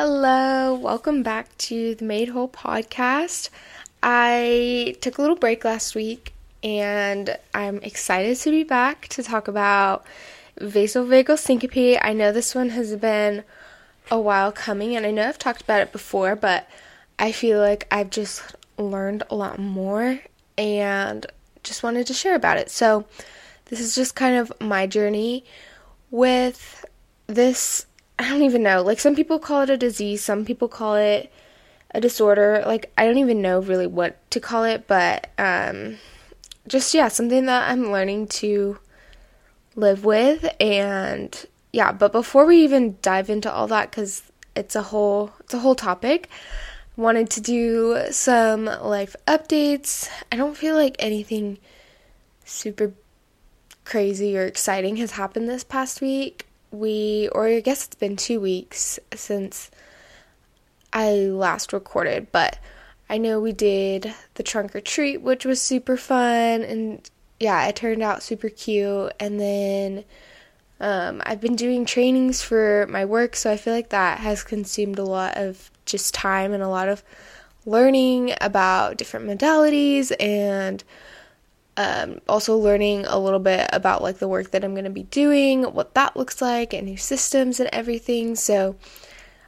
Hello, welcome back to the Made Whole podcast. I took a little break last week and I'm excited to be back to talk about vasovagal syncope. I know this one has been a while coming and I know I've talked about it before, but I feel like I've just learned a lot more and just wanted to share about it. So, this is just kind of my journey with this I don't even know. Like some people call it a disease, some people call it a disorder. Like I don't even know really what to call it, but um just yeah, something that I'm learning to live with and yeah, but before we even dive into all that cuz it's a whole it's a whole topic, wanted to do some life updates. I don't feel like anything super crazy or exciting has happened this past week we, or I guess it's been two weeks since I last recorded, but I know we did the trunk or treat, which was super fun, and yeah, it turned out super cute. And then um, I've been doing trainings for my work, so I feel like that has consumed a lot of just time and a lot of learning about different modalities and um, also learning a little bit about like the work that I'm going to be doing, what that looks like, and new systems and everything. So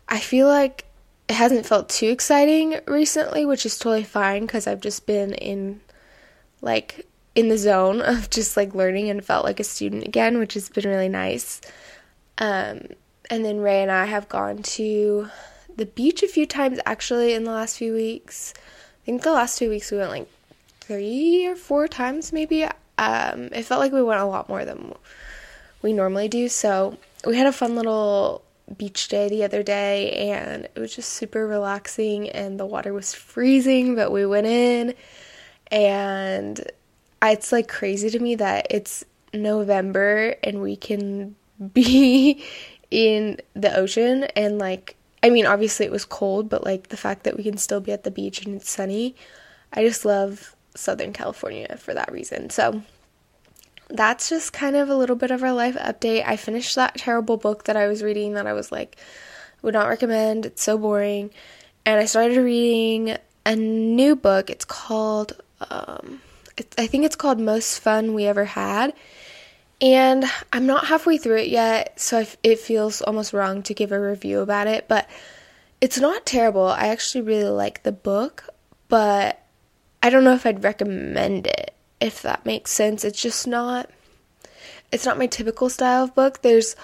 I feel like it hasn't felt too exciting recently, which is totally fine because I've just been in like in the zone of just like learning and felt like a student again, which has been really nice. Um, and then Ray and I have gone to the beach a few times actually in the last few weeks. I think the last two weeks we went like three or four times maybe. Um, it felt like we went a lot more than we normally do. So we had a fun little beach day the other day and it was just super relaxing and the water was freezing, but we went in and it's like crazy to me that it's November and we can be in the ocean and like I mean obviously it was cold, but like the fact that we can still be at the beach and it's sunny. I just love Southern California for that reason. So that's just kind of a little bit of our life update. I finished that terrible book that I was reading that I was like, would not recommend. It's so boring. And I started reading a new book. It's called, um, it, I think it's called Most Fun We Ever Had. And I'm not halfway through it yet, so it feels almost wrong to give a review about it. But it's not terrible. I actually really like the book, but I don't know if I'd recommend it, if that makes sense. It's just not it's not my typical style of book. There's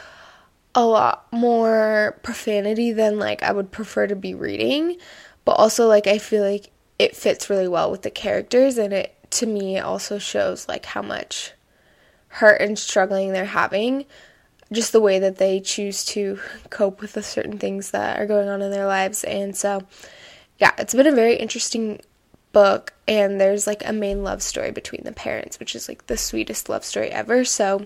a lot more profanity than like I would prefer to be reading, but also like I feel like it fits really well with the characters and it to me also shows like how much hurt and struggling they're having just the way that they choose to cope with the certain things that are going on in their lives and so yeah it's been a very interesting book and there's like a main love story between the parents, which is like the sweetest love story ever. So,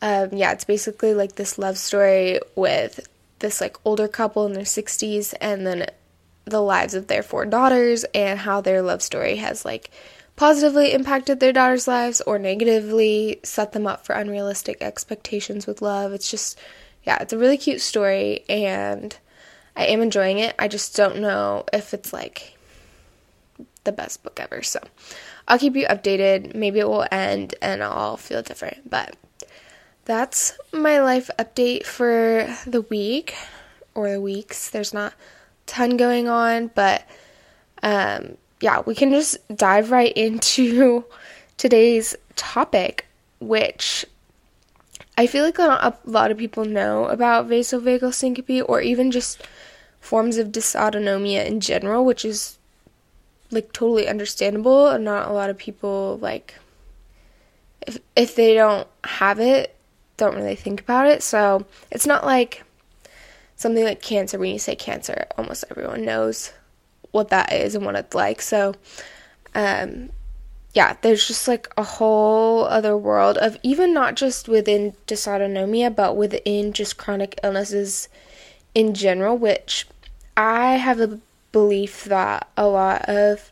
um, yeah, it's basically like this love story with this like older couple in their 60s and then the lives of their four daughters and how their love story has like positively impacted their daughters' lives or negatively set them up for unrealistic expectations with love. It's just, yeah, it's a really cute story and I am enjoying it. I just don't know if it's like the best book ever. So I'll keep you updated. Maybe it will end and I'll feel different. But that's my life update for the week or the weeks. There's not ton going on, but um, yeah, we can just dive right into today's topic, which I feel like a lot of people know about vasovagal syncope or even just forms of dysautonomia in general, which is like totally understandable and not a lot of people like if if they don't have it don't really think about it. So it's not like something like cancer when you say cancer almost everyone knows what that is and what it's like. So um yeah there's just like a whole other world of even not just within dysautonomia but within just chronic illnesses in general which i have a belief that a lot of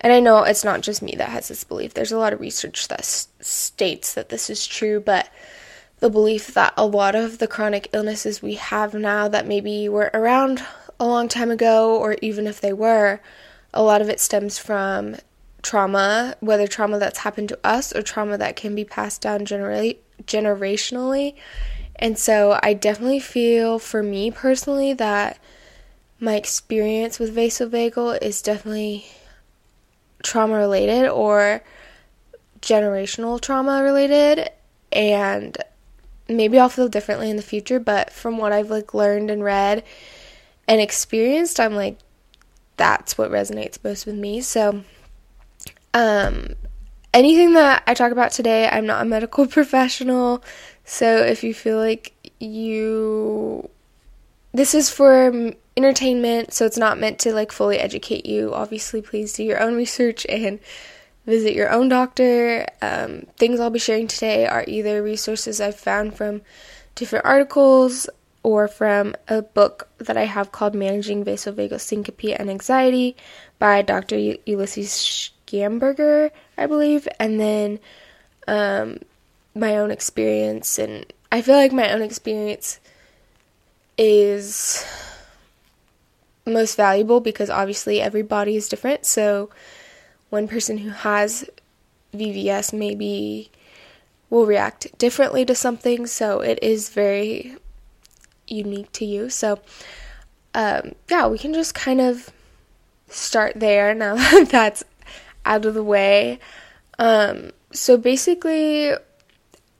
and I know it's not just me that has this belief. There's a lot of research that s- states that this is true, but the belief that a lot of the chronic illnesses we have now that maybe were around a long time ago, or even if they were, a lot of it stems from trauma, whether trauma that's happened to us or trauma that can be passed down genera- generationally. And so I definitely feel for me personally that my experience with vasovagal is definitely trauma related or generational trauma related and maybe I'll feel differently in the future, but from what I've like learned and read and experienced, I'm like that's what resonates most with me. So um anything that I talk about today, I'm not a medical professional. So if you feel like you this is for entertainment, so it's not meant to like fully educate you. Obviously, please do your own research and visit your own doctor. Um, things I'll be sharing today are either resources I've found from different articles or from a book that I have called Managing Vasovagal Syncope and Anxiety by Dr. U- Ulysses Schamberger, I believe, and then um, my own experience. And I feel like my own experience is most valuable because obviously every body is different. So one person who has VVS maybe will react differently to something. So it is very unique to you. So um, yeah, we can just kind of start there now that that's out of the way. Um, so basically,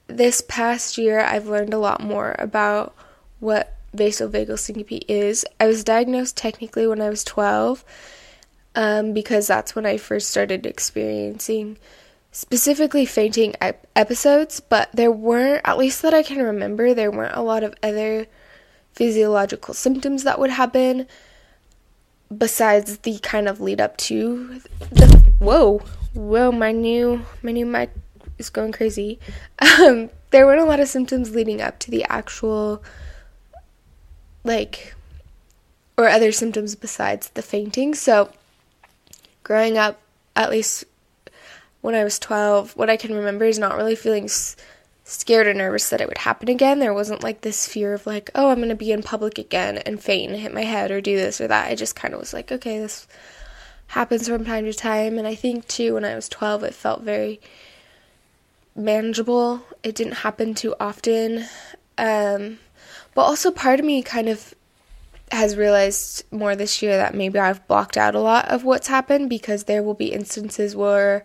this past year, I've learned a lot more about what vasovagal syncope is. I was diagnosed technically when I was 12 um, because that's when I first started experiencing specifically fainting ep- episodes, but there weren't, at least that I can remember, there weren't a lot of other physiological symptoms that would happen besides the kind of lead up to the whoa whoa my new my new mic is going crazy um there weren't a lot of symptoms leading up to the actual like or other symptoms besides the fainting. So growing up at least when I was 12, what I can remember is not really feeling s- scared or nervous that it would happen again. There wasn't like this fear of like, oh, I'm going to be in public again and faint and hit my head or do this or that. I just kind of was like, okay, this happens from time to time. And I think too, when I was 12, it felt very manageable. It didn't happen too often. Um, but also, part of me kind of has realized more this year that maybe I've blocked out a lot of what's happened because there will be instances where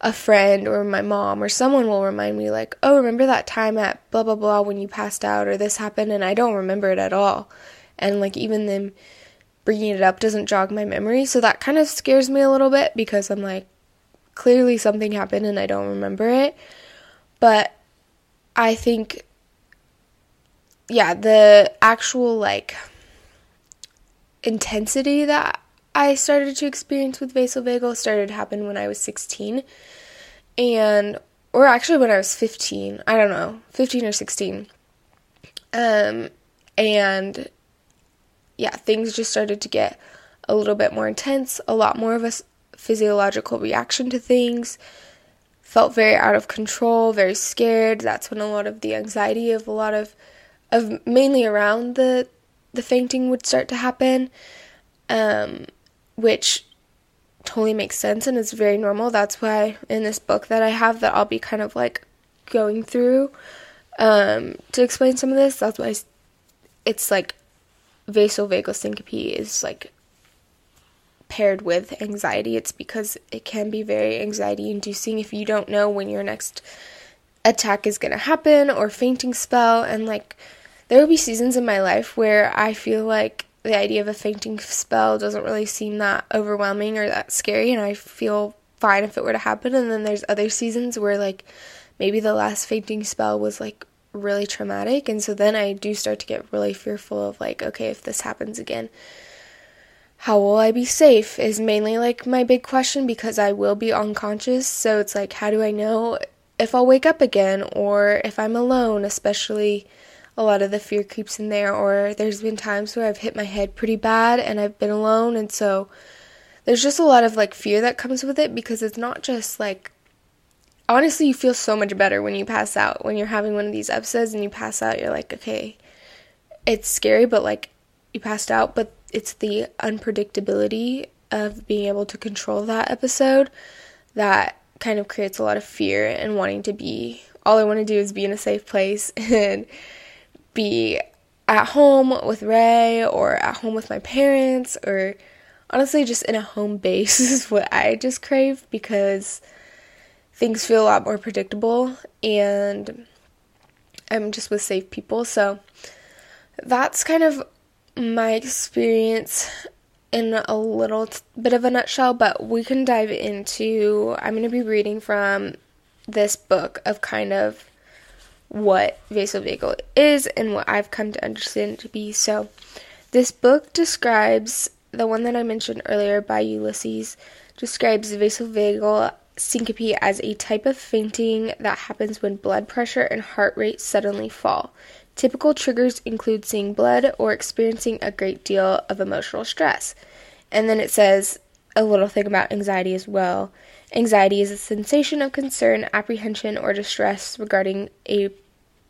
a friend or my mom or someone will remind me, like, oh, remember that time at blah blah blah when you passed out or this happened, and I don't remember it at all. And like, even them bringing it up doesn't jog my memory. So that kind of scares me a little bit because I'm like, clearly something happened and I don't remember it. But I think yeah, the actual like intensity that I started to experience with vasovagal started to happen when I was 16 and or actually when I was 15, I don't know, 15 or 16. Um and yeah, things just started to get a little bit more intense, a lot more of a physiological reaction to things. Felt very out of control, very scared. That's when a lot of the anxiety of a lot of of mainly around the the fainting would start to happen, um, which totally makes sense and is very normal. That's why in this book that I have that I'll be kind of like going through um, to explain some of this. That's why it's like vasovagal syncope is like paired with anxiety. It's because it can be very anxiety inducing if you don't know when your next attack is going to happen or fainting spell and like there will be seasons in my life where I feel like the idea of a fainting spell doesn't really seem that overwhelming or that scary, and I feel fine if it were to happen. And then there's other seasons where, like, maybe the last fainting spell was like really traumatic, and so then I do start to get really fearful of, like, okay, if this happens again, how will I be safe? Is mainly like my big question because I will be unconscious. So it's like, how do I know if I'll wake up again or if I'm alone, especially a lot of the fear creeps in there, or there's been times where I've hit my head pretty bad and I've been alone, and so there's just a lot of like fear that comes with it because it's not just like honestly, you feel so much better when you pass out. When you're having one of these episodes and you pass out, you're like, okay, it's scary, but like you passed out, but it's the unpredictability of being able to control that episode that kind of creates a lot of fear and wanting to be all I want to do is be in a safe place and be at home with Ray or at home with my parents or honestly just in a home base is what I just crave because things feel a lot more predictable and I'm just with safe people. So that's kind of my experience in a little t- bit of a nutshell, but we can dive into. I'm going to be reading from this book of kind of what vasovagal is and what I've come to understand it to be. So, this book describes the one that I mentioned earlier by Ulysses describes vasovagal syncope as a type of fainting that happens when blood pressure and heart rate suddenly fall. Typical triggers include seeing blood or experiencing a great deal of emotional stress. And then it says a little thing about anxiety as well. Anxiety is a sensation of concern, apprehension, or distress regarding a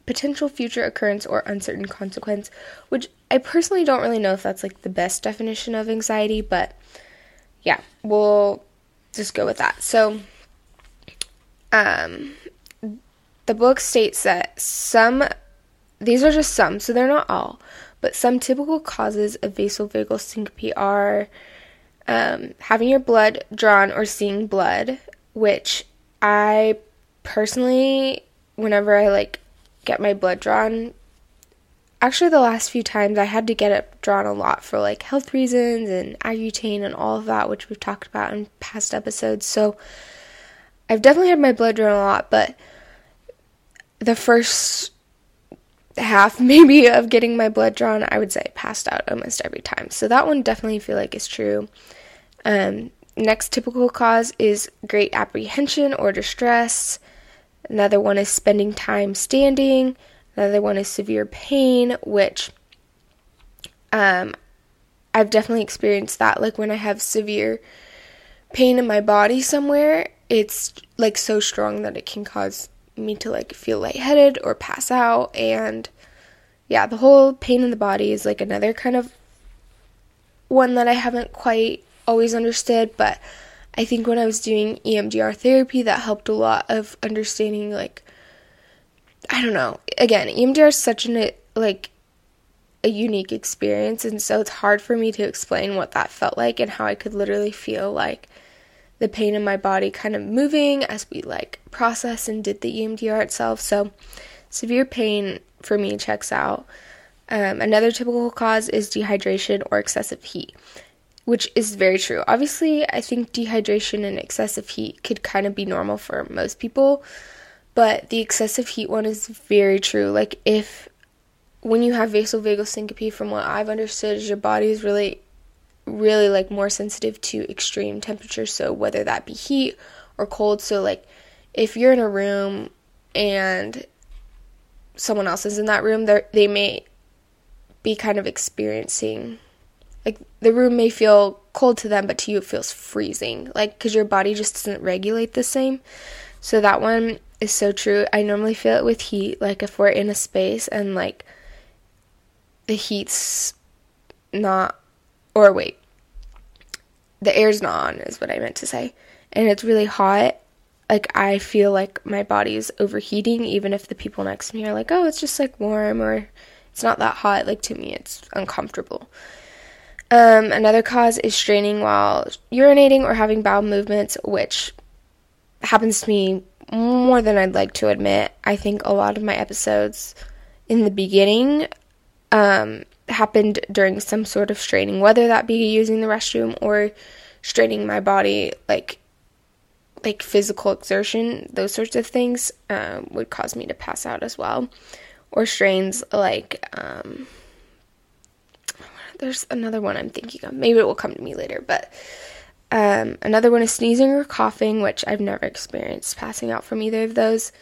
potential future occurrence or uncertain consequence, which I personally don't really know if that's like the best definition of anxiety, but yeah, we'll just go with that. So, um, the book states that some, these are just some, so they're not all, but some typical causes of vasovagal syncope are um, having your blood drawn or seeing blood, which I personally, whenever I like get my blood drawn, actually the last few times I had to get it drawn a lot for like health reasons and Accutane and all of that, which we've talked about in past episodes. So I've definitely had my blood drawn a lot, but the first half maybe of getting my blood drawn, I would say I passed out almost every time. So that one definitely feel like is true. Um, next typical cause is great apprehension or distress. Another one is spending time standing. Another one is severe pain, which um, I've definitely experienced that. Like when I have severe pain in my body somewhere, it's like so strong that it can cause me to like feel lightheaded or pass out. And yeah, the whole pain in the body is like another kind of one that I haven't quite always understood, but I think when I was doing EMDR therapy, that helped a lot of understanding, like, I don't know. Again, EMDR is such an, like, a unique experience, and so it's hard for me to explain what that felt like and how I could literally feel like the pain in my body kind of moving as we, like, process and did the EMDR itself. So, severe pain for me checks out. Um, another typical cause is dehydration or excessive heat which is very true. Obviously, I think dehydration and excessive heat could kind of be normal for most people, but the excessive heat one is very true. Like, if when you have vasovagal syncope, from what I've understood, is your body is really, really like more sensitive to extreme temperatures. So, whether that be heat or cold. So, like, if you're in a room and someone else is in that room, they may be kind of experiencing like the room may feel cold to them, but to you it feels freezing. Like, because your body just doesn't regulate the same. So that one is so true. I normally feel it with heat. Like, if we're in a space and like the heat's not, or wait, the air's not on, is what I meant to say. And it's really hot. Like, I feel like my body is overheating, even if the people next to me are like, oh, it's just like warm or it's not that hot. Like, to me, it's uncomfortable. Um, another cause is straining while urinating or having bowel movements, which happens to me more than I'd like to admit. I think a lot of my episodes in the beginning um, happened during some sort of straining, whether that be using the restroom or straining my body, like like physical exertion, those sorts of things um, would cause me to pass out as well, or strains like um, there's another one I'm thinking of. Maybe it will come to me later, but um, another one is sneezing or coughing, which I've never experienced passing out from either of those.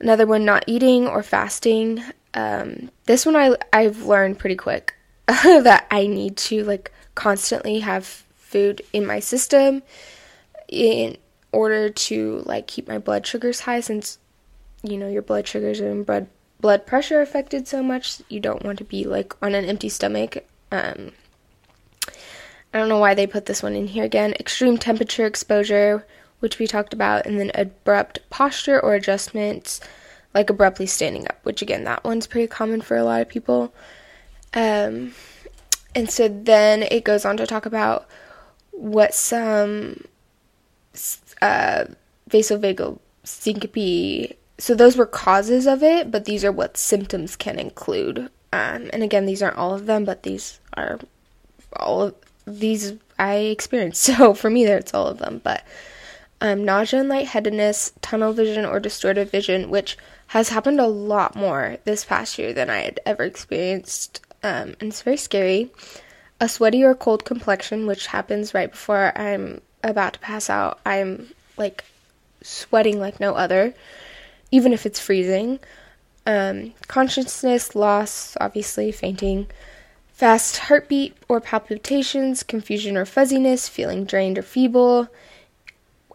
Another one, not eating or fasting. Um, this one I I've learned pretty quick that I need to like constantly have food in my system, in order to like keep my blood sugars high since you know your blood sugars and blood blood pressure affected so much you don't want to be like on an empty stomach um I don't know why they put this one in here again. Extreme temperature exposure, which we talked about, and then abrupt posture or adjustments, like abruptly standing up, which again, that one's pretty common for a lot of people. Um, and so then it goes on to talk about what some uh, vasovagal syncope. So those were causes of it, but these are what symptoms can include. Um, and again, these aren't all of them, but these are all of these I experienced. So for me, that's all of them. But um, nausea and lightheadedness, tunnel vision, or distorted vision, which has happened a lot more this past year than I had ever experienced. Um, and it's very scary. A sweaty or cold complexion, which happens right before I'm about to pass out. I'm like sweating like no other, even if it's freezing. Um, consciousness loss, obviously, fainting fast heartbeat or palpitations, confusion or fuzziness, feeling drained or feeble.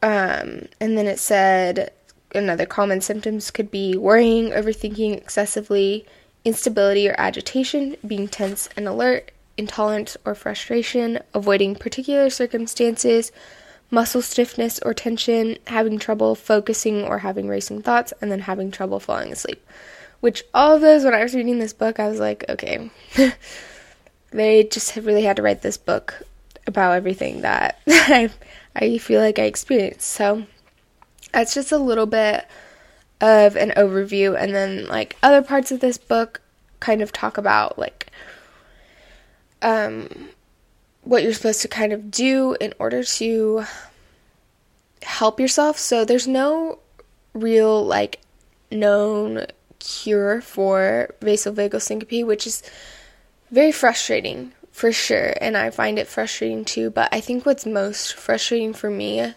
Um, and then it said another common symptoms could be worrying, overthinking excessively, instability or agitation, being tense and alert, intolerance or frustration, avoiding particular circumstances, muscle stiffness or tension, having trouble focusing or having racing thoughts, and then having trouble falling asleep. Which all of those, when I was reading this book, I was like, okay. they just really had to write this book about everything that I I feel like I experienced. So that's just a little bit of an overview and then like other parts of this book kind of talk about like um what you're supposed to kind of do in order to help yourself. So there's no real like known cure for vasovagal syncope, which is very frustrating for sure, and I find it frustrating too. But I think what's most frustrating for me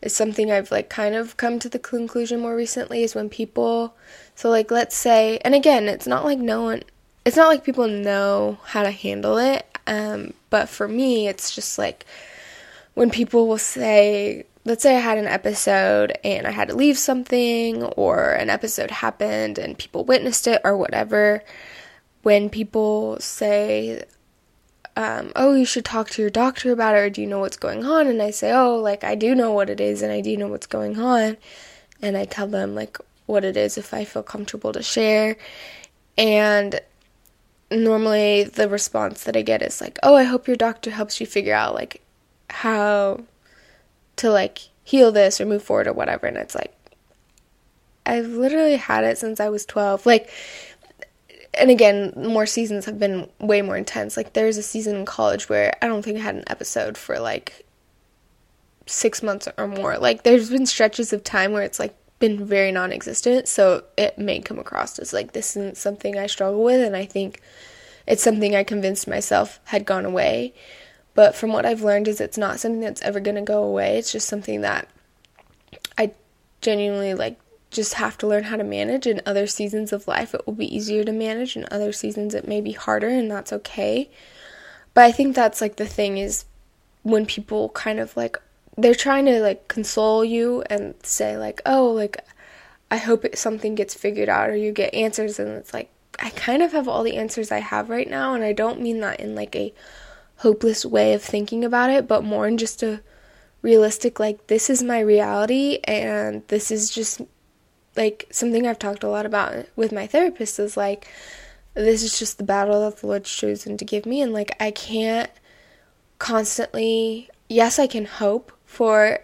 is something I've like kind of come to the conclusion more recently is when people, so like let's say, and again, it's not like no one, it's not like people know how to handle it. Um, but for me, it's just like when people will say, let's say I had an episode and I had to leave something, or an episode happened and people witnessed it, or whatever when people say, um, oh, you should talk to your doctor about it, or do you know what's going on? And I say, oh, like, I do know what it is, and I do know what's going on. And I tell them, like, what it is if I feel comfortable to share. And normally the response that I get is, like, oh, I hope your doctor helps you figure out, like, how to, like, heal this or move forward or whatever. And it's like, I've literally had it since I was 12. Like, and again, more seasons have been way more intense. Like there's a season in college where I don't think I had an episode for like six months or more. Like there's been stretches of time where it's like been very non-existent. So it may come across as like this isn't something I struggle with, and I think it's something I convinced myself had gone away. But from what I've learned, is it's not something that's ever going to go away. It's just something that I genuinely like just have to learn how to manage. In other seasons of life, it will be easier to manage. In other seasons, it may be harder, and that's okay. But I think that's like the thing is when people kind of like they're trying to like console you and say like, "Oh, like I hope it, something gets figured out or you get answers." And it's like I kind of have all the answers I have right now, and I don't mean that in like a hopeless way of thinking about it, but more in just a realistic like this is my reality and this is just like something I've talked a lot about with my therapist is like this is just the battle that the Lord's chosen to give me and like I can't constantly yes I can hope for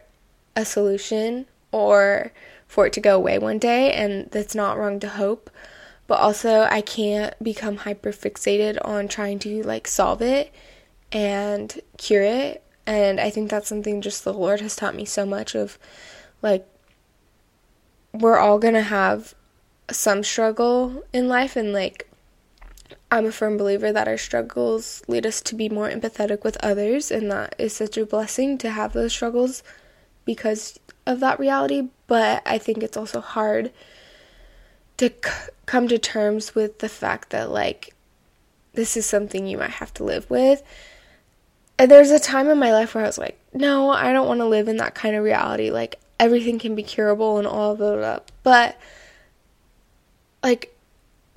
a solution or for it to go away one day and that's not wrong to hope but also I can't become hyper fixated on trying to like solve it and cure it. And I think that's something just the Lord has taught me so much of like we're all to have some struggle in life. And like I'm a firm believer that our struggles lead us to be more empathetic with others. And that is such a blessing to have those struggles because of that reality, but I think it's also hard to c- come to terms with the fact that like this is something you might have to live with. And there's a time in my life where I was like, no, I don't want to live in that kind of reality. Like everything can be curable and all of that. But like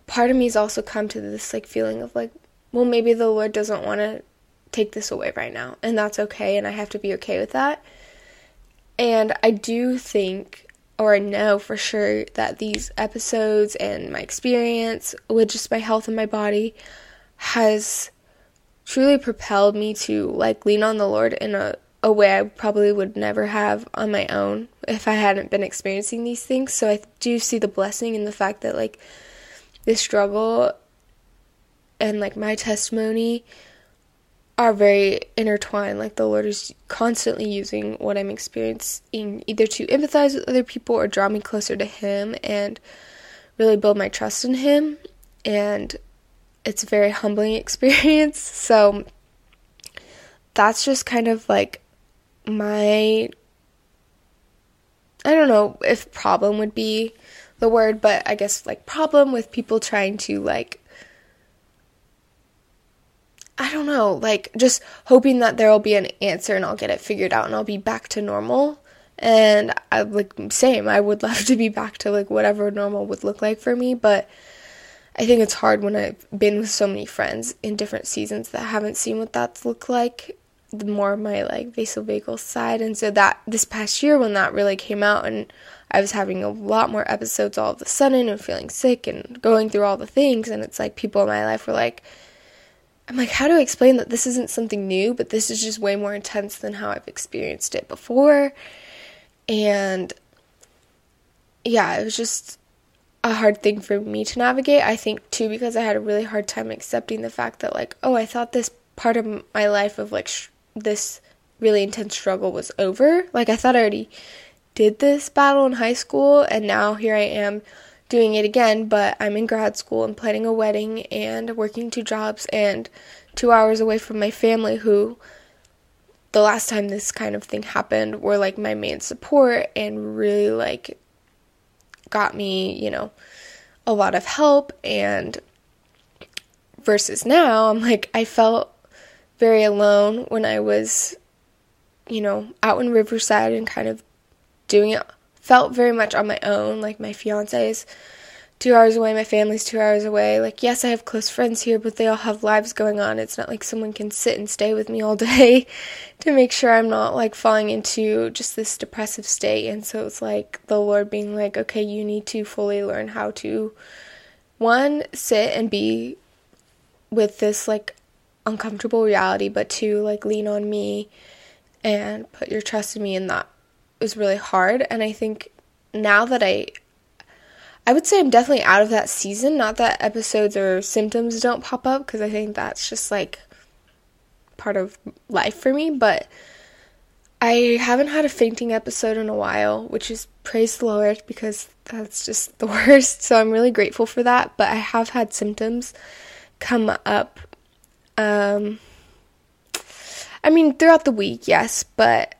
part of me has also come to this like feeling of like, well, maybe the Lord doesn't want to take this away right now, and that's okay, and I have to be okay with that. And I do think, or I know for sure, that these episodes and my experience with just my health and my body has truly propelled me to like lean on the Lord in a, a way I probably would never have on my own if I hadn't been experiencing these things. So I do see the blessing in the fact that like this struggle and like my testimony are very intertwined. Like the Lord is constantly using what I'm experiencing either to empathize with other people or draw me closer to Him and really build my trust in Him. And it's a very humbling experience. So that's just kind of like my I don't know if problem would be the word, but I guess like problem with people trying to like I don't know, like just hoping that there'll be an answer and I'll get it figured out and I'll be back to normal. And I like same, I would love to be back to like whatever normal would look like for me, but I think it's hard when I've been with so many friends in different seasons that haven't seen what that's looked like. The more my like vasovagal side, and so that this past year when that really came out, and I was having a lot more episodes all of a sudden and feeling sick and going through all the things, and it's like people in my life were like, I'm like, how do I explain that this isn't something new, but this is just way more intense than how I've experienced it before, and yeah, it was just a hard thing for me to navigate. I think too because I had a really hard time accepting the fact that like, oh, I thought this part of my life of like sh- this really intense struggle was over. Like I thought I already did this battle in high school and now here I am doing it again, but I'm in grad school and planning a wedding and working two jobs and 2 hours away from my family who the last time this kind of thing happened were like my main support and really like got me, you know, a lot of help and versus now, I'm like I felt very alone when I was you know, out in Riverside and kind of doing it felt very much on my own. Like my fiance is two hours away, my family's two hours away. Like, yes, I have close friends here, but they all have lives going on. It's not like someone can sit and stay with me all day to make sure I'm not like falling into just this depressive state. And so it's like the Lord being like, okay, you need to fully learn how to, one, sit and be with this like uncomfortable reality, but two, like lean on me and put your trust in me. And that was really hard. And I think now that I I would say I'm definitely out of that season. Not that episodes or symptoms don't pop up, because I think that's just like part of life for me. But I haven't had a fainting episode in a while, which is praise the Lord, because that's just the worst. So I'm really grateful for that. But I have had symptoms come up. Um, I mean, throughout the week, yes, but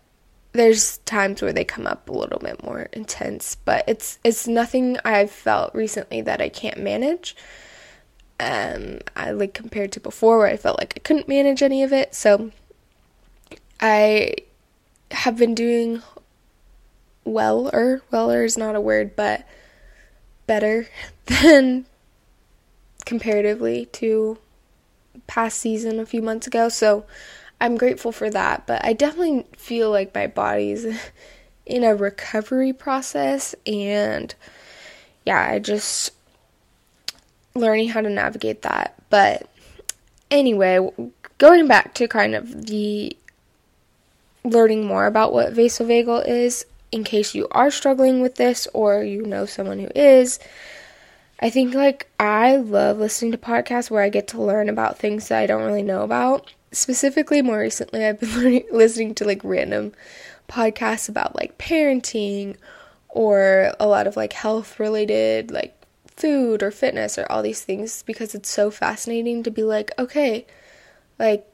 there's times where they come up a little bit more intense, but it's it's nothing I've felt recently that I can't manage. Um, I like compared to before where I felt like I couldn't manage any of it. So I have been doing well or weller is not a word, but better than comparatively to past season a few months ago. So I'm grateful for that, but I definitely feel like my body's in a recovery process and yeah, I just learning how to navigate that. But anyway, going back to kind of the learning more about what vasovagal is in case you are struggling with this or you know someone who is. I think like I love listening to podcasts where I get to learn about things that I don't really know about specifically more recently I've been learning, listening to like random podcasts about like parenting or a lot of like health related like food or fitness or all these things because it's so fascinating to be like okay like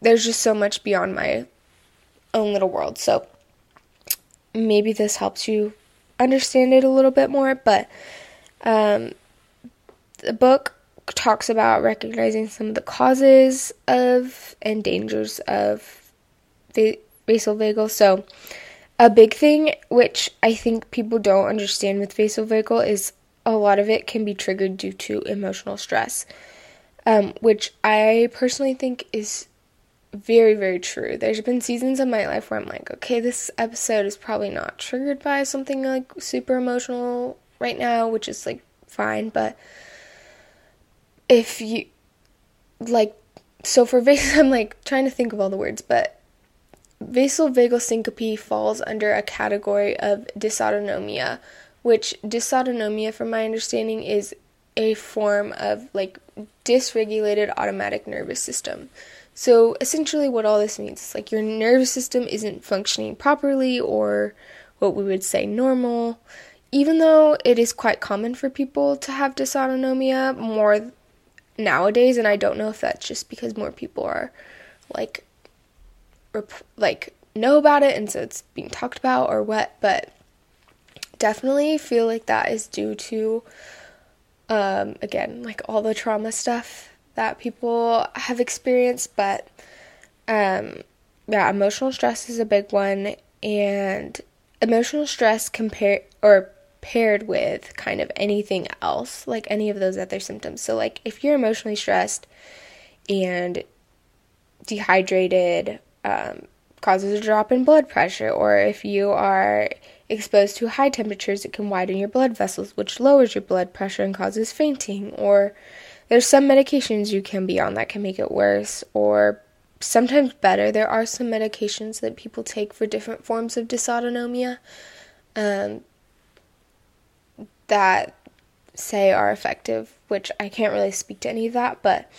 there's just so much beyond my own little world. So maybe this helps you understand it a little bit more but um the book talks about recognizing some of the causes of and dangers of facial vasovagal. So, A big thing, which I think people don't understand with facial vasovagal, is a lot of it can be triggered due to emotional stress, um, which I personally think is very, very true. There's been seasons of my life where I'm like, okay, this episode is probably not triggered by something like super emotional right now, which is like fine, but if you like, so for vagus, I'm like trying to think of all the words, but vasovagal syncope falls under a category of dysautonomia, which dysautonomia, from my understanding, is a form of like dysregulated automatic nervous system. So essentially, what all this means is like your nervous system isn't functioning properly or what we would say normal. Even though it is quite common for people to have dysautonomia more nowadays, and I don't know if that's just because more people are like rep- like know about it and so it's being talked about or what, but definitely feel like that is due to um, again like all the trauma stuff that people have experienced, but um, yeah, emotional stress is a big one, and emotional stress compare or paired with kind of anything else, like any of those other symptoms. So, like if you're emotionally stressed and dehydrated, um, causes a drop in blood pressure, or if you are exposed to high temperatures, it can widen your blood vessels, which lowers your blood pressure and causes fainting, or there's some medications you can be on that can make it worse or sometimes better. There are some medications that people take for different forms of dysautonomia um, that say are effective, which I can't really speak to any of that, but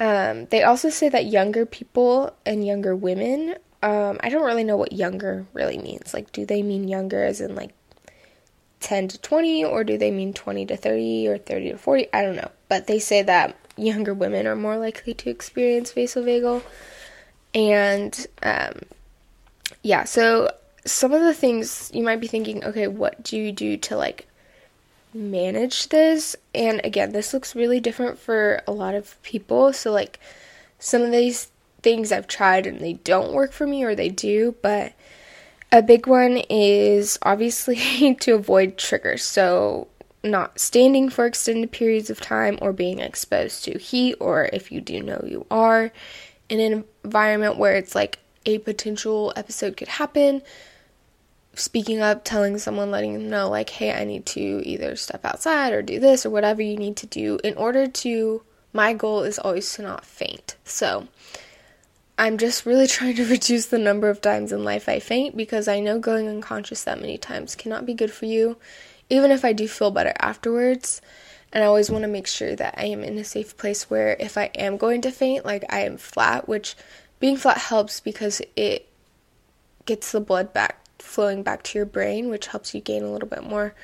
um, they also say that younger people and younger women, um, I don't really know what younger really means. Like, do they mean younger as in like 10 to 20 or do they mean 20 to 30 or 30 to 40 i don't know. But they say that younger women are more likely to experience vasovagal. And um, yeah so some of the things you might be thinking okay what do you do to like manage this and again this looks really different for a lot of people so like some of these things i've tried and they don't work for me or they do but a big one is obviously to avoid triggers. So, not standing for extended periods of time or being exposed to heat, or if you do know you are in an environment where it's like a potential episode could happen. Speaking up, telling someone, letting them know, like, hey, I need to either step outside or do this or whatever you need to do in order to. My goal is always to not faint. So, I'm just really trying to reduce the number of times in life I faint because I know going unconscious that many times cannot be good for you, even if I do feel better afterwards. And I always want to make sure that I am in a safe place where if I am going to faint, like I am flat, which being flat helps because it gets the blood back flowing back to your brain, which helps you gain a little bit more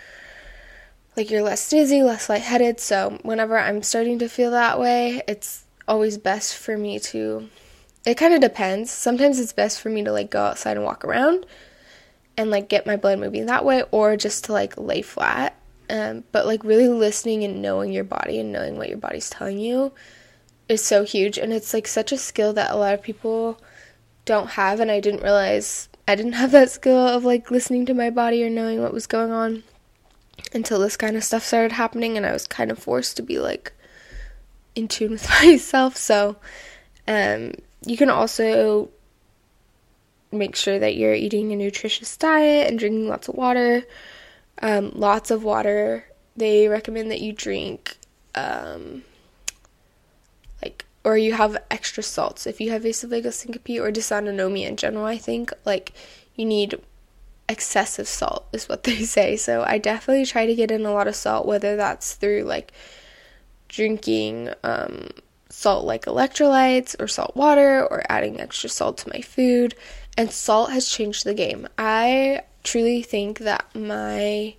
like you're less dizzy, less lightheaded. So whenever I'm starting to feel that way, it's always best for me to it kind of depends. Sometimes it's best for me to like go outside and walk around and like get my blood moving that way or just to like lay flat. Um, but like really listening and knowing your body and knowing what your body's telling you is so huge and it's like such a skill that a lot of people don't have and I didn't realize I didn't have that skill of like listening to my body or knowing what was going on until this kind of stuff started happening and I was kind of forced to be like in tune with myself. So um you can also make sure that you're eating a nutritious diet and drinking lots of water. Um, lots of water. They recommend that you drink, um, or you have extra salts. If you have vasovagal syncope or dysautonomia in general, I think, like, you need excessive salt, is what they say. So I definitely try to get in a lot of salt, whether that's through, like, drinking, um, salt like electrolytes or salt water or adding extra salt to my food. And salt has changed the game. I truly think that my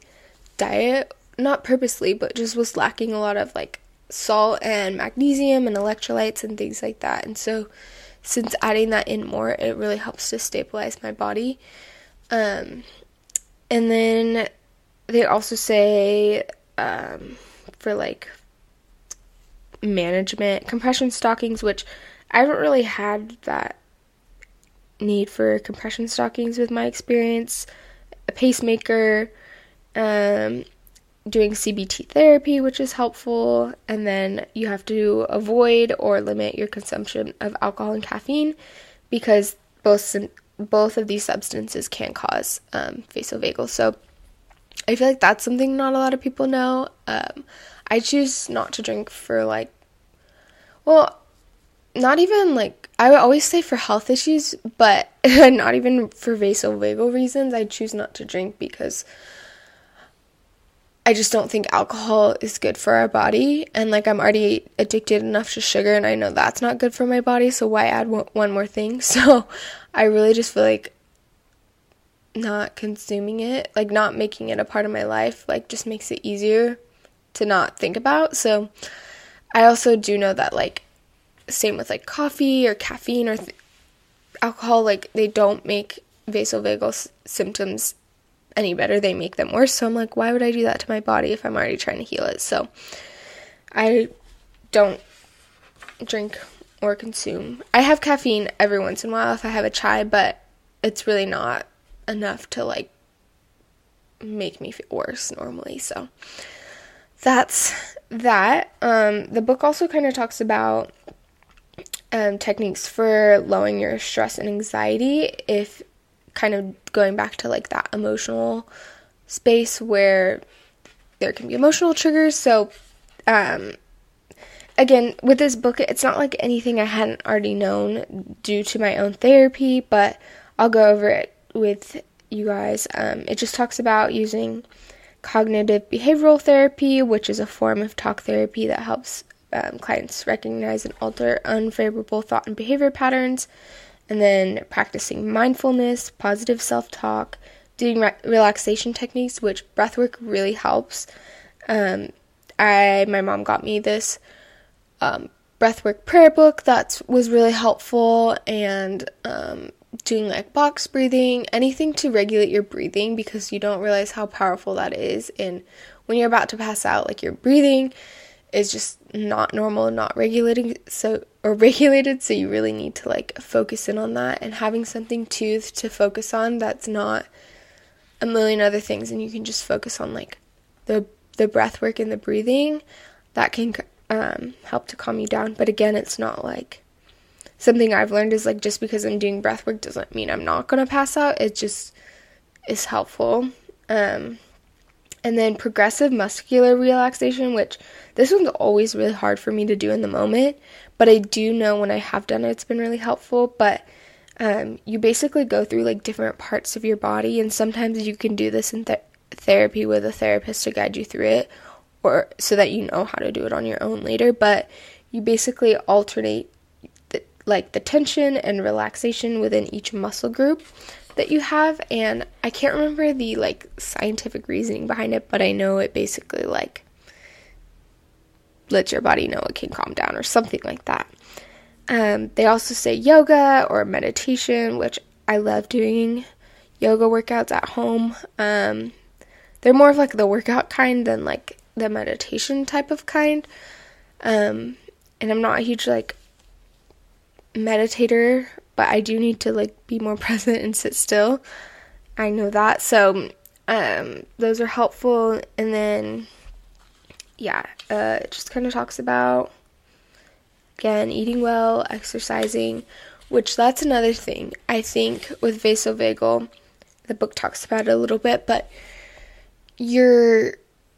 diet, not purposely, but just was lacking a lot of like salt and magnesium and electrolytes and things like that. And so since adding that in more, it really helps to stabilize my body. Um, and then they also say um, for like management compression stockings, which I haven't really had that need for compression stockings with my experience, a pacemaker, um, doing CBT therapy, which is helpful, and then you have to avoid or limit your consumption of alcohol and caffeine because both both of these substances can cause um, vasovagal. So I feel like that's something not a lot of people know. Um, I choose not to drink for like, well, not even like I would always say for health issues, but not even for vasovagal reasons. I choose not to drink because I just don't think alcohol is good for our body. And like, I'm already addicted enough to sugar, and I know that's not good for my body. So, why add one more thing? So, I really just feel like not consuming it, like, not making it a part of my life, like, just makes it easier to not think about. So, I also do know that, like, same with like coffee or caffeine or th- alcohol, like, they don't make vasovagal s- symptoms any better. They make them worse. So I'm like, why would I do that to my body if I'm already trying to heal it? So I don't drink or consume. I have caffeine every once in a while if I have a chai, but it's really not enough to like make me feel worse normally. So that's that. Um, the book also kind of talks about um, techniques for lowering your stress and anxiety if kind of going back to like that emotional space where there can be emotional triggers. So, um, again, with this book, it's not like anything I hadn't already known due to my own therapy, but I'll go over it with you guys. Um, it just talks about using cognitive behavioral therapy, which is a form of talk therapy that helps um, clients recognize and alter unfavorable thought and behavior patterns and then practicing mindfulness, positive self talk, doing re- relaxation techniques, which breathwork really helps. Um, I my mom got me this um, breathwork prayer book that was really helpful, and um, doing like box breathing, anything to regulate your breathing because you don't realize how powerful that is. And when you're about to pass out, like your breathing is just not normal not regulating so or regulated so you really need to like focus in on that. And having something to to focus on that's not a million other things and you can just focus on like the the breath work and the breathing that can um, help to calm you down. But again it's not like something i've learned is like just because i'm doing breath work doesn't mean i'm not going to pass out. It just is helpful. Um, and then progressive muscular relaxation, which this one's always really hard for me to do in the moment, but I do know when I have done it, it's been really helpful. But um, you basically go through like different parts of your body, and sometimes you can do this in th- therapy with a therapist to guide you through it, or so that you know how to do it on your own later. But you basically alternate the, like the tension and relaxation within each muscle group that you have and I can't remember the like scientific reasoning behind it, but I know it basically like lets your body know it can calm down or something like that. Um, they also say yoga or meditation, which I love doing yoga workouts at home. Um, they're more of like the workout kind than like the meditation type of kind. Um, and I'm not a huge like meditator but I do need to like be more present and sit still. I know that. So um, those are helpful. And then, yeah, uh, it just kind of talks about, again, eating well, exercising, which that's another thing. I think with vasovagal, the book talks about it a little bit, but your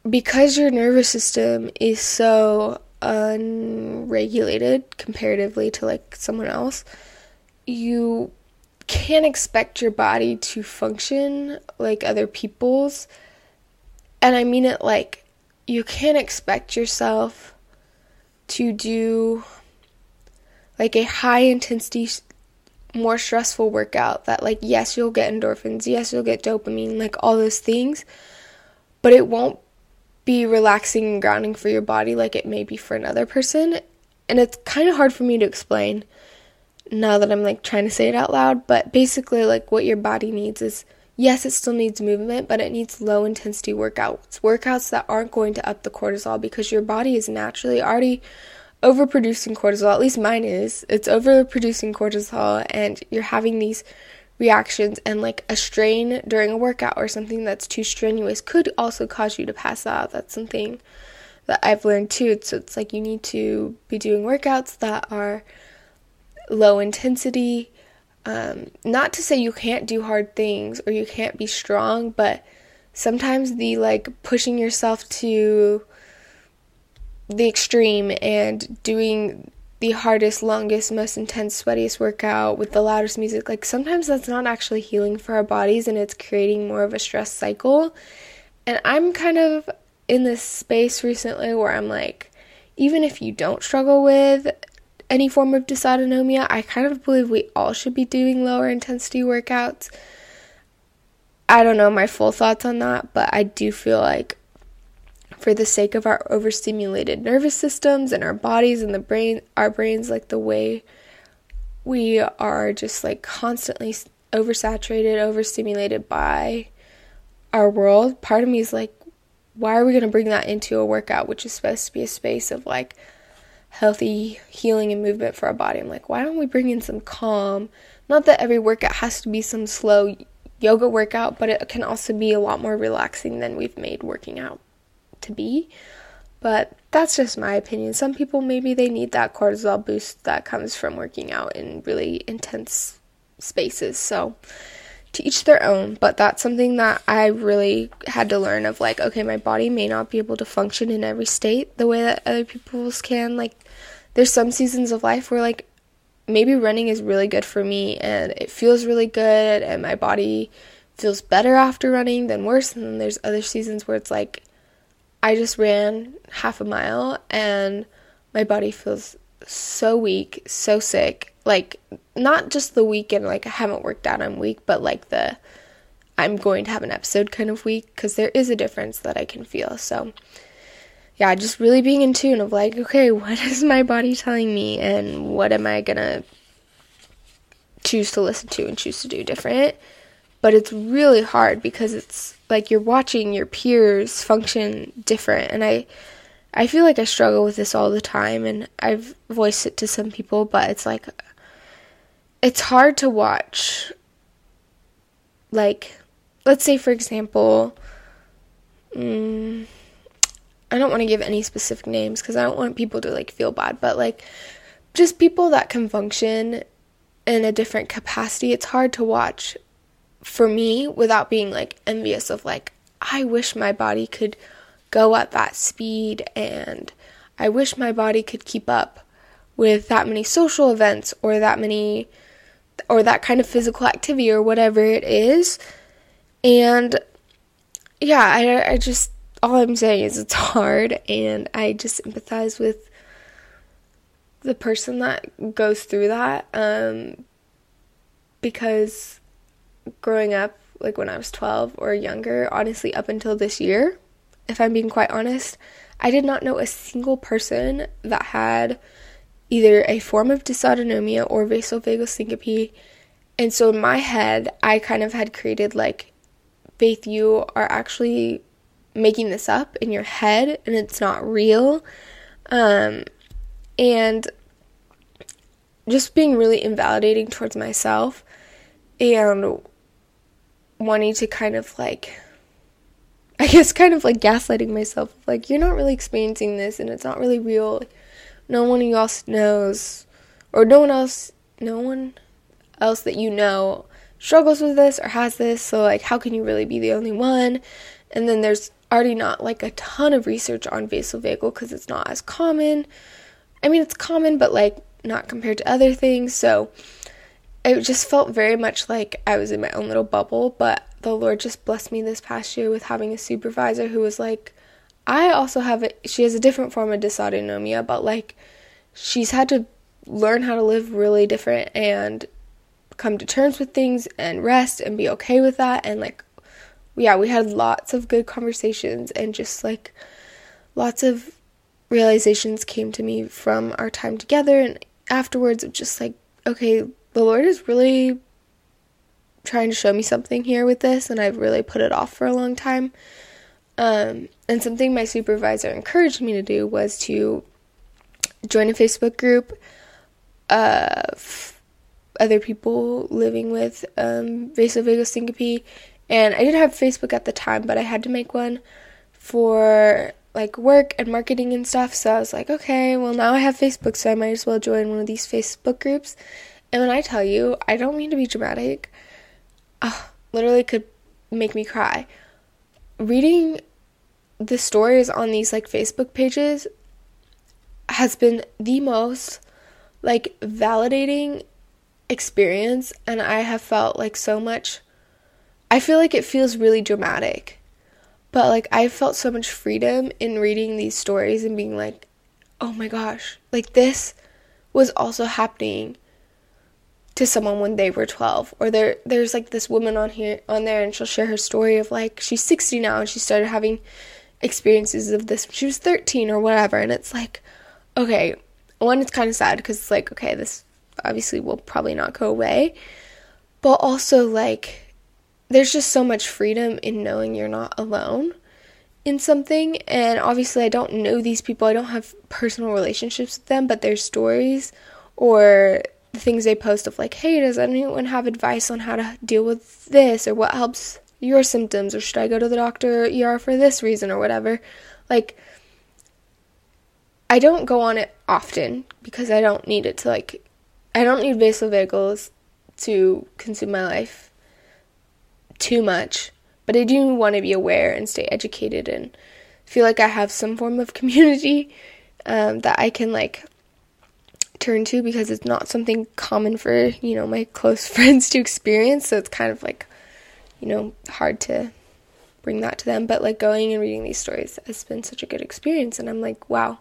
because your nervous system is so unregulated comparatively to like someone else you can't expect your body to function like other people's. And I mean it like you can't expect yourself to do like a high intensity more stressful workout that like yes you'll get endorphins yes you'll get dopamine like all those things but it won't be relaxing and grounding for your body like it may be for another person and it's kind of hard for me to explain now that I'm like trying to say it out loud, but basically, like what your body needs is yes, it still needs movement, but it needs low intensity workouts. Workouts that aren't going to up the cortisol because your body is naturally already overproducing cortisol, at least mine is. It's overproducing cortisol, and you're having these reactions, and like a strain during a workout or something that's too strenuous could also cause you to pass out. That's something that I've learned too. So it's like you need to be doing workouts that are low intensity. Um, not to say you can't do hard things or you can't be strong, but sometimes the like pushing yourself to the extreme and doing the hardest, longest, most intense, sweatiest workout with the loudest music, like sometimes that's not actually healing for our bodies and it's creating more of a stress cycle. And I'm kind of in this space recently where I'm like, even if you don't struggle with any form of dysautonomia, I kind of believe we all should be doing lower intensity workouts. I don't know my full thoughts on that, but I do feel like for the sake of our overstimulated nervous systems and our bodies and the brain, our brains, like the way we are just like constantly oversaturated, overstimulated by our world, part of me is like, why are we going to bring that into a workout, which is supposed to be a space of like healthy healing and movement for our body? I'm like, why don't we bring in some calm? Not that every workout has to be some slow yoga workout, but it can also be a lot more relaxing than we've made working out to be. But that's just my opinion. Some people maybe they need that cortisol boost that comes from working out in really intense spaces. So to each their own, but that's something that I really had to learn of like, okay, my body may not be able to function in every state the way that other people's can. Like, there's some seasons of life where, like, maybe running is really good for me and it feels really good and my body feels better after running than worse. And then there's other seasons where it's like, I just ran half a mile and my body feels so weak, so sick like not just the weekend like I haven't worked out I'm weak, but like the I'm going to have an episode kind of week because there is a difference that I can feel. So yeah, just really being in tune of like, okay, what is my body telling me and what am I gonna choose to listen to and choose to do different. But it's really hard because it's like you're watching your peers function different and I I feel like I struggle with this all the time and I've voiced it to some people, but it's like it's hard to watch like let's say for example mm, i don't want to give any specific names because i don't want people to like feel bad but like just people that can function in a different capacity it's hard to watch for me without being like envious of like i wish my body could go at that speed and i wish my body could keep up with that many social events or that many or that kind of physical activity or whatever it is. And yeah, I, I just, all I'm saying is it's hard, and I just empathize with the person that goes through that. Um, because growing up, like when I was 12 or younger, honestly, up until this year, if I'm being quite honest, I did not know a single person that had either a form of dysautonomia or vasovagal syncope. And so in my head, I kind of had created like, Faith, you are actually making this up in your head and it's not real. Um, and just being really invalidating towards myself and wanting to kind of like I guess kind of like gaslighting myself like you're not really experiencing this and it's not really real no one else knows, or no one else, no one else that you know struggles with this or has this. So, like, how can you really be the only one? And then there's already not like a ton of research on vasovagal because it's not as common. I mean, it's common, but like not compared to other things. So, it just felt very much like I was in my own little bubble. But the Lord just blessed me this past year with having a supervisor who was like, I also have it. She has a different form of dysautonomia, but like she's had to learn how to live really different and come to terms with things and rest and be okay with that and like yeah, we had lots of good conversations and just like lots of realizations came to me from our time together and afterwards just like okay, the Lord is really trying to show me something here with this and I've really put it off for a long time. Um, and something my supervisor encouraged me to do was to join a Facebook group of other people living with um, vasovagal syncope. And I didn't have Facebook at the time, but I had to make one for like work and marketing and stuff. So I was like, okay, well, now I have Facebook, so I might as well join one of these Facebook groups. And when I tell you, I don't mean to be dramatic, uh, literally could make me cry. Reading the stories on these like Facebook pages has been the most like validating experience and I have felt like so much I feel like it feels really dramatic. But like I felt so much freedom in reading these stories and being like, "Oh my gosh, like this was also happening to someone when they were 12 or there there's like this woman on here on there and she'll share her story of like she's 60 now and she started having experiences of this she was 13 or whatever and it's like okay one it's kind of sad because it's like okay this obviously will probably not go away. But also like there's just so much freedom in knowing you're not alone in something. And obviously I don't know these people. I don't have personal relationships with them but their stories or the things they post of like, hey, does anyone have advice on how to deal with this? Or what helps your symptoms? Or should I go to the doctor or ER for this reason or whatever? Like I don't go on it often because I don't need it to like I don't need vasovagals to consume my life too much, but I do want to be aware and stay educated and feel like I have some form of community um, that I can like turn to because it's not something common for, you know, my close friends to experience. So it's kind of like, you know, hard to bring that to them. But like going and reading these stories has been such a good experience. And I'm like, wow,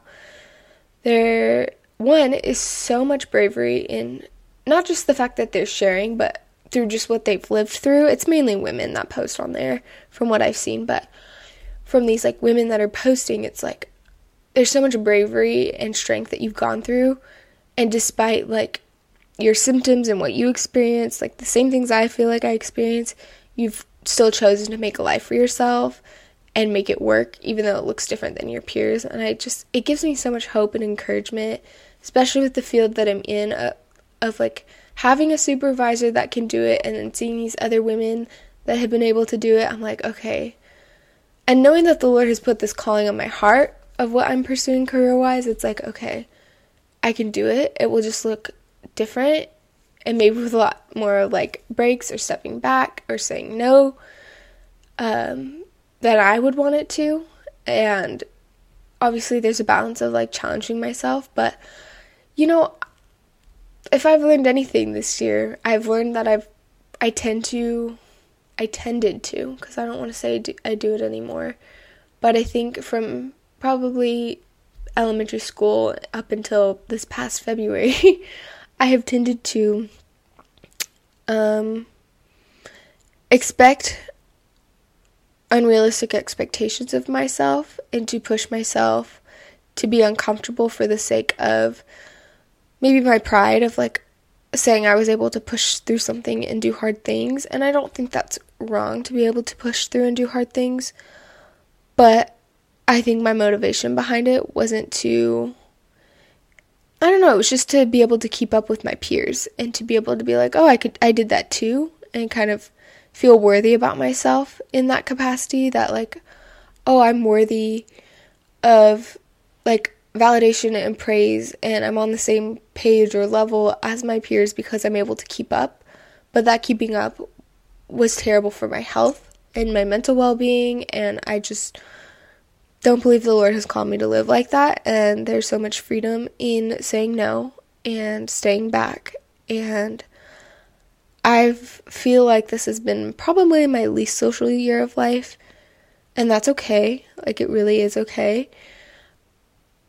there, one is so much bravery in not just the fact that they're sharing, but through just what they've lived through. It's mainly women that post on there from what I've seen, but from these like women that are posting, it's like there's so much bravery and strength that you've gone through and despite like your symptoms and what you experience, like the same things I feel like I experience, you've still chosen to make a life for yourself and make it work even though it looks different than your peers. And I just it gives me so much hope and encouragement especially with the field that I'm in uh, of like having a supervisor that can do it and then seeing these other women that have been able to do it. I'm like okay. And knowing that the Lord has put this calling on my heart of what I'm pursuing career wise it's like okay I can do it. It will just look different and maybe with a lot more like breaks or stepping back or saying no. Um, than I would want it to. And obviously, there's a balance of like challenging myself, but you know, if I've learned anything this year, I've learned that I've I tend to I tended to because I don't want to say I do, I do it anymore, but I think from probably elementary school up until this past February, I have tended to um, expect unrealistic expectations of myself and to push myself to be uncomfortable for the sake of maybe my pride of like saying I was able to push through something and do hard things. And I don't think that's wrong to be able to push through and do hard things. But I think my motivation behind it wasn't to I don't know, it was just to be able to keep up with my peers and to be able to be like, "Oh, I could I did that too." And kind of feel worthy about myself in that capacity that like, "Oh, I'm worthy of like validation and praise and I'm on the same page or level as my peers because I'm able to keep up." But that keeping up was terrible for my health and my mental well-being and I just don't believe the Lord has called me to live like that. And there's so much freedom in saying no and staying back. And I feel like this has been probably my least social year of life. And that's okay. Like, it really is okay.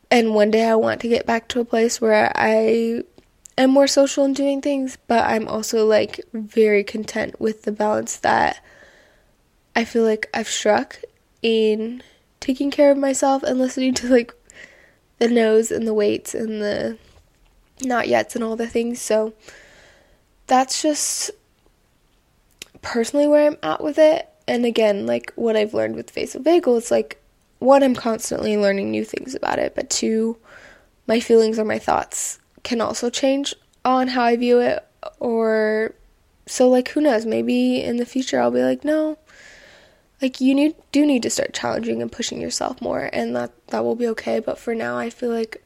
And one day I want to get back to a place where I am more social and doing things, but I'm also like very content with the balance that I feel like I've struck in taking care of myself and listening to like the no's and the waits and the not yets and all the things. So that's just personally where I'm at with it. And again, like what I've learned with vasovagal, it's like one, I'm constantly learning new things about it, but two, my feelings or my thoughts can also change on how I view it. Or so like who knows? Maybe in the future I'll be like no like you need do need to start challenging and pushing yourself more and that that will be okay. But for now I feel like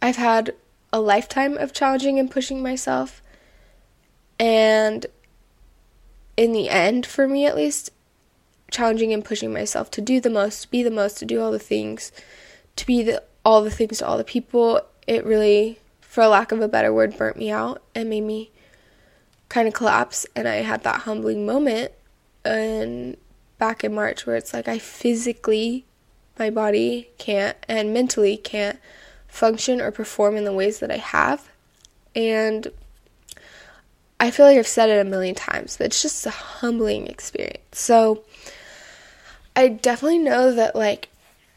I've had a lifetime of challenging and pushing myself and in the end for me at least challenging and pushing myself to do the most, to be the most, to do all the things, to be the, all the things to all the people, it really, for lack of a better word, burnt me out and made me kind of collapse. And I had that humbling moment and back in March where it's like I physically, my body can't and mentally can't function or perform in the ways that I have. And I feel like I've said it a million times, but it's just a humbling experience. So I definitely know that like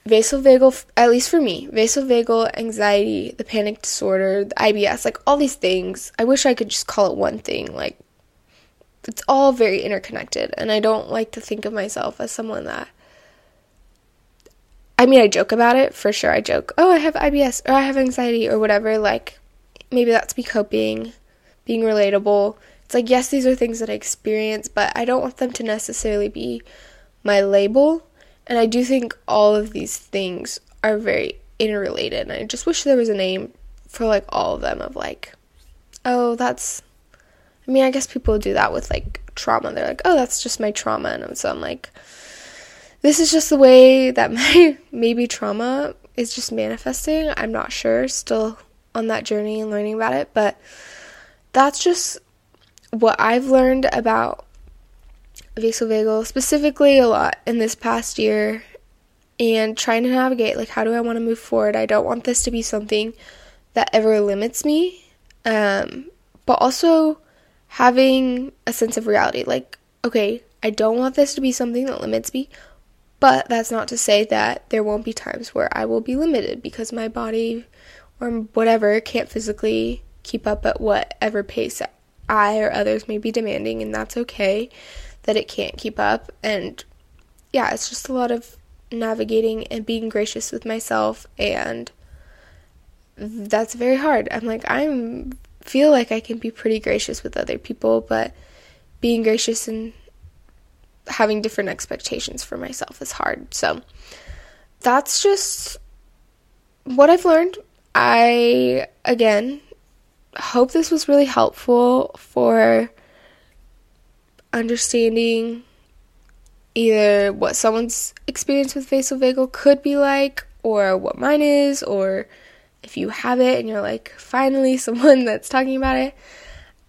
vasovagal, at least for me, vasovagal anxiety, the panic disorder, the IBS, like all these things. I wish I could just call it one thing. Like it's all very interconnected, and I don't like to think of myself as someone that. I mean, I joke about it for sure. I joke, oh, I have IBS or I have anxiety or whatever. Like, maybe that's me coping, being relatable. It's like, yes, these are things that I experience, but I don't want them to necessarily be my label. And I do think all of these things are very interrelated. And I just wish there was a name for like all of them of like, oh, that's. I mean, I guess people do that with like trauma. They're like, oh, that's just my trauma. And so I'm like, this is just the way that my maybe trauma is just manifesting. I'm not sure. Still on that journey and learning about it. But that's just what I've learned about vasovagal specifically a lot in this past year and trying to navigate like how do I want to move forward. I don't want this to be something that ever limits me. Um, but also having a sense of reality like okay, I don't want this to be something that limits me, but that's not to say that there won't be times where I will be limited because my body or whatever can't physically keep up at whatever pace I or others may be demanding, and that's okay that it can't keep up. And yeah, it's just a lot of navigating and being gracious with myself and that's very hard. I'm like I'm feel like I can be pretty gracious with other people, but being gracious and having different expectations for myself is hard. So that's just what I've learned. I again hope this was really helpful for understanding either what someone's experience with facial vasovagal could be like or what mine is or if you have it and you're like finally someone that's talking about it.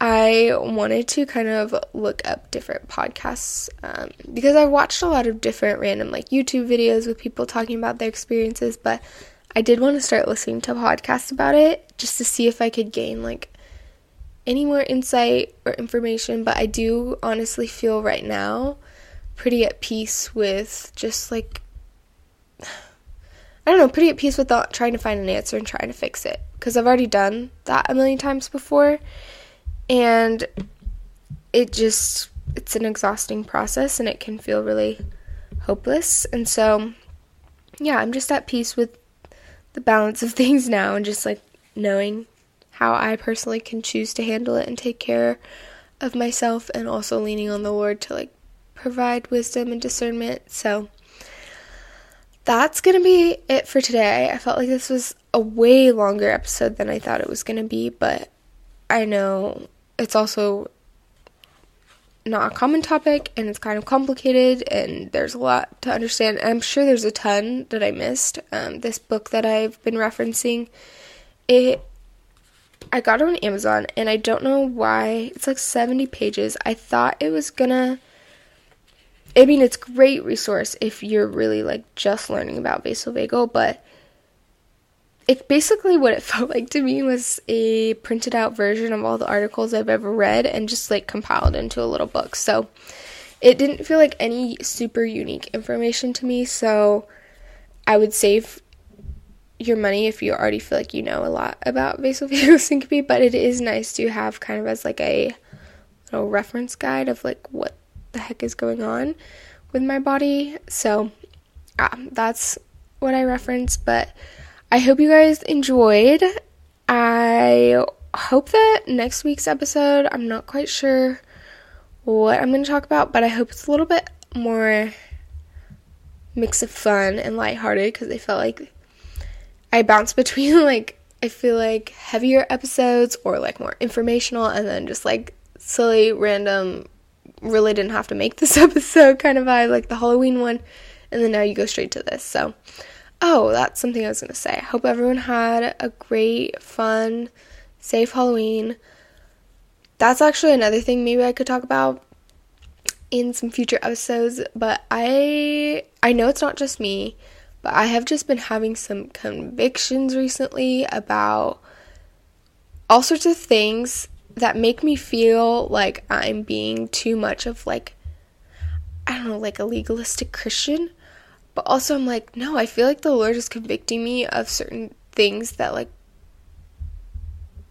I wanted to kind of look up different podcasts um, because i've watched a lot of different random like youtube videos with people talking about their experiences but i did want to start listening to podcasts about it just to see if i could gain like any more insight or information, but I do honestly feel right now pretty at peace with just like I don't know, pretty at peace with trying to find an answer and trying to fix it because I've already done that a million times before and it just it's an exhausting process and it can feel really hopeless. And so yeah, I'm just at peace with the balance of things now and just like knowing how I personally can choose to handle it and take care of myself and also leaning on the Lord to like provide wisdom and discernment. So that's going to be it for today. I felt like this was a way longer episode than I thought it was going to be, but I know it's also not a common topic and it's kind of complicated and there's a lot to understand. I'm sure there's a ton that I missed. Um, this book that I've been referencing, it I got it on Amazon and I don't know why. It's like 70 pages. I thought it was gonna I mean it's great resource if you're really like just learning about vasovagal, but it basically what it felt like to me was a printed out version of all the articles I've ever read and just like compiled into a little book. So it didn't feel like any super unique information to me, so I would save your money if you already feel like you know a lot about vasovagal syncope, but it is nice to have kind of as like a little reference guide of like what the heck is going on with my body. So, yeah, that's what I reference, but I hope you guys enjoyed. I hope that next week's episode, I'm not quite sure what I'm going to talk about, but I hope it's a little bit more mix of fun and lighthearted because I felt like I bounce between like I feel like heavier episodes or like more informational and then just like silly random really didn't have to make this episode kind of vibe like the Halloween one and then now you go straight to this. So oh, that's something I was going to say. I hope everyone had a great fun safe Halloween. That's actually another thing maybe I could talk about in some future episodes, but I I know it's not just me, but I have just been having some convictions recently about all sorts of things that make me feel like I'm being too much of like I don't know, like a legalistic Christian. But also I'm like, no, I feel like the Lord is convicting me of certain things that like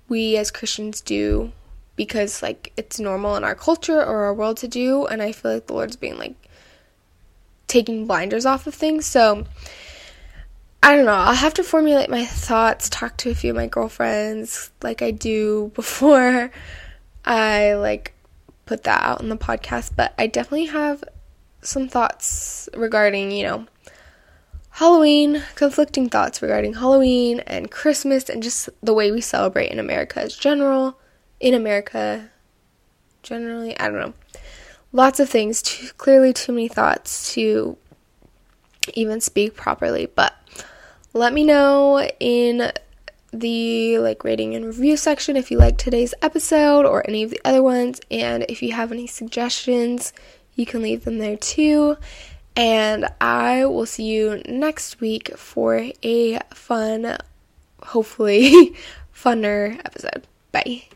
we as Christians do because like it's normal in our culture or our world to do and I feel like the Lord's being like taking blinders off of things. So I don't know. I'll have to formulate my thoughts, talk to a few of my girlfriends like I do before I like put that out in the podcast, but I definitely have some thoughts regarding, you know, Halloween, conflicting thoughts regarding Halloween and Christmas and just the way we celebrate in America as general in America generally. I don't know. Lots of things, too, clearly too many thoughts to even speak properly, but let me know in the like rating and review section if you like today's episode or any of the other ones and if you have any suggestions you can leave them there too and i will see you next week for a fun hopefully funner episode. Bye